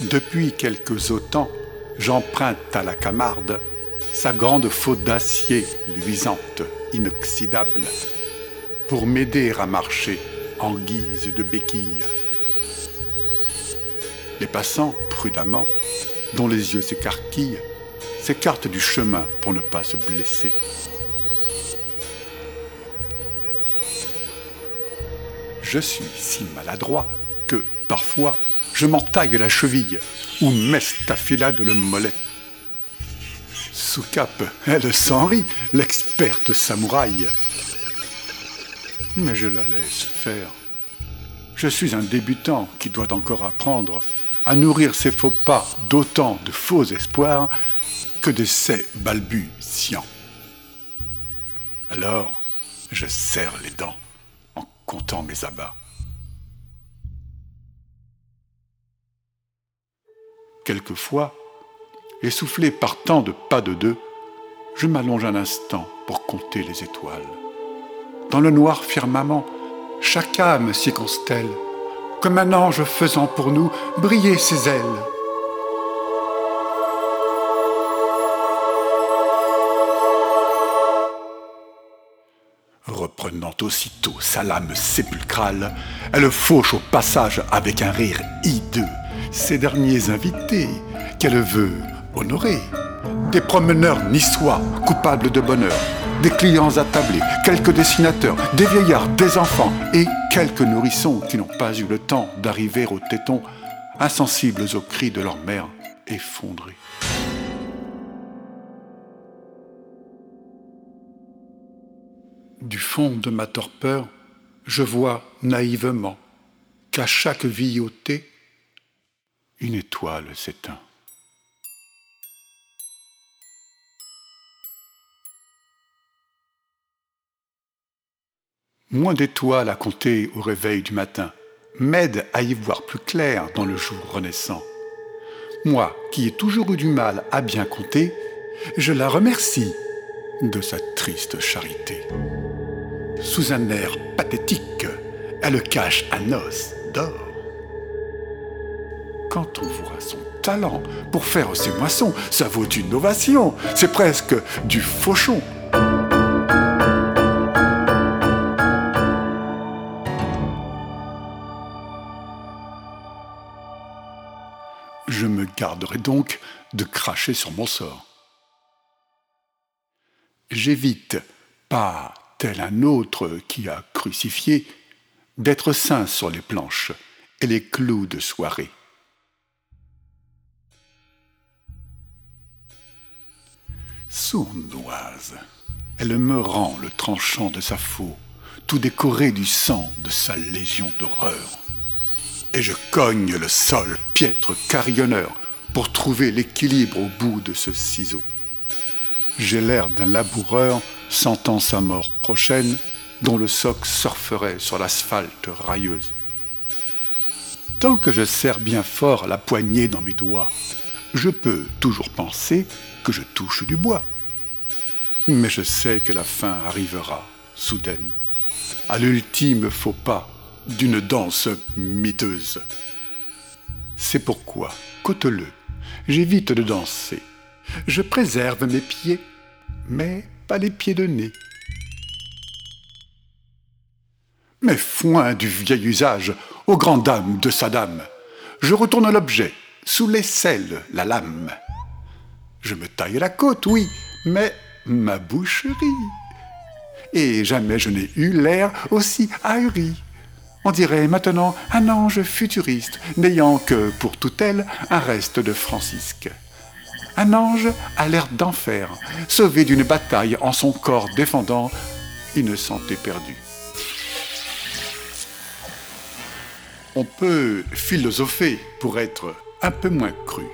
Depuis quelques autant, j'emprunte à la Camarde sa grande faute d'acier luisante, inoxydable, pour m'aider à marcher en guise de béquille. Les passants, prudemment, dont les yeux s'écarquillent, s'écartent du chemin pour ne pas se blesser. Je suis si maladroit que, parfois, je m'entaille la cheville ou m'estafilade le mollet. Sous cap, elle s'en rit, l'experte samouraï. Mais je la laisse faire. Je suis un débutant qui doit encore apprendre à nourrir ses faux pas d'autant de faux espoirs que d'essais balbutiants. Alors, je serre les dents en comptant mes abats. Quelquefois, essoufflé par tant de pas de deux, je m'allonge un instant pour compter les étoiles. Dans le noir firmament, chaque âme s'y constelle, comme un ange faisant pour nous briller ses ailes. Reprenant aussitôt sa lame sépulcrale, elle fauche au passage avec un rire hideux ces derniers invités qu'elle veut honorer. Des promeneurs niçois coupables de bonheur, des clients attablés, quelques dessinateurs, des vieillards, des enfants et quelques nourrissons qui n'ont pas eu le temps d'arriver au téton, insensibles aux cris de leur mère effondrée. Du fond de ma torpeur, je vois naïvement qu'à chaque vie une étoile s'éteint. Moins d'étoiles à compter au réveil du matin m'aide à y voir plus clair dans le jour renaissant. Moi, qui ai toujours eu du mal à bien compter, je la remercie de sa triste charité. Sous un air pathétique, elle cache un os d'or quand on voit son talent pour faire ses moissons, ça vaut une ovation. C'est presque du fauchon. Je me garderai donc de cracher sur mon sort. J'évite, pas tel un autre qui a crucifié, d'être saint sur les planches et les clous de soirée. Sournoise, elle me rend le tranchant de sa faux, tout décoré du sang de sa légion d'horreur. Et je cogne le sol, piètre carillonneur, pour trouver l'équilibre au bout de ce ciseau. J'ai l'air d'un laboureur sentant sa mort prochaine, dont le soc surferait sur l'asphalte railleuse. Tant que je serre bien fort la poignée dans mes doigts, je peux toujours penser que je touche du bois. Mais je sais que la fin arrivera, soudaine, à l'ultime faux pas d'une danse miteuse. C'est pourquoi, côteleux, j'évite de danser. Je préserve mes pieds, mais pas les pieds de nez. Mais foin du vieil usage, aux grandes dames de sa dame, je retourne l'objet, sous l'aisselle, la lame. Je me taille la côte, oui, mais ma boucherie. Et jamais je n'ai eu l'air aussi ahuri. On dirait maintenant un ange futuriste, n'ayant que, pour toute elle, un reste de francisque. Un ange à l'air d'enfer, sauvé d'une bataille en son corps défendant une santé perdue. On peut philosopher pour être un peu moins cru.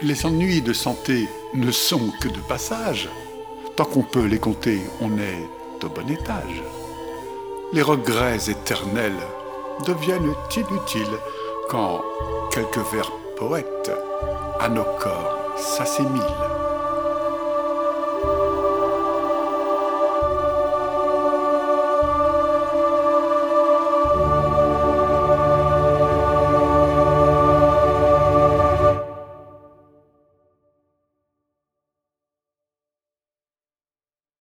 Les ennuis de santé ne sont que de passage. Tant qu'on peut les compter, on est au bon étage. Les regrets éternels deviennent inutiles quand quelques vers poètes à nos corps s'assimilent.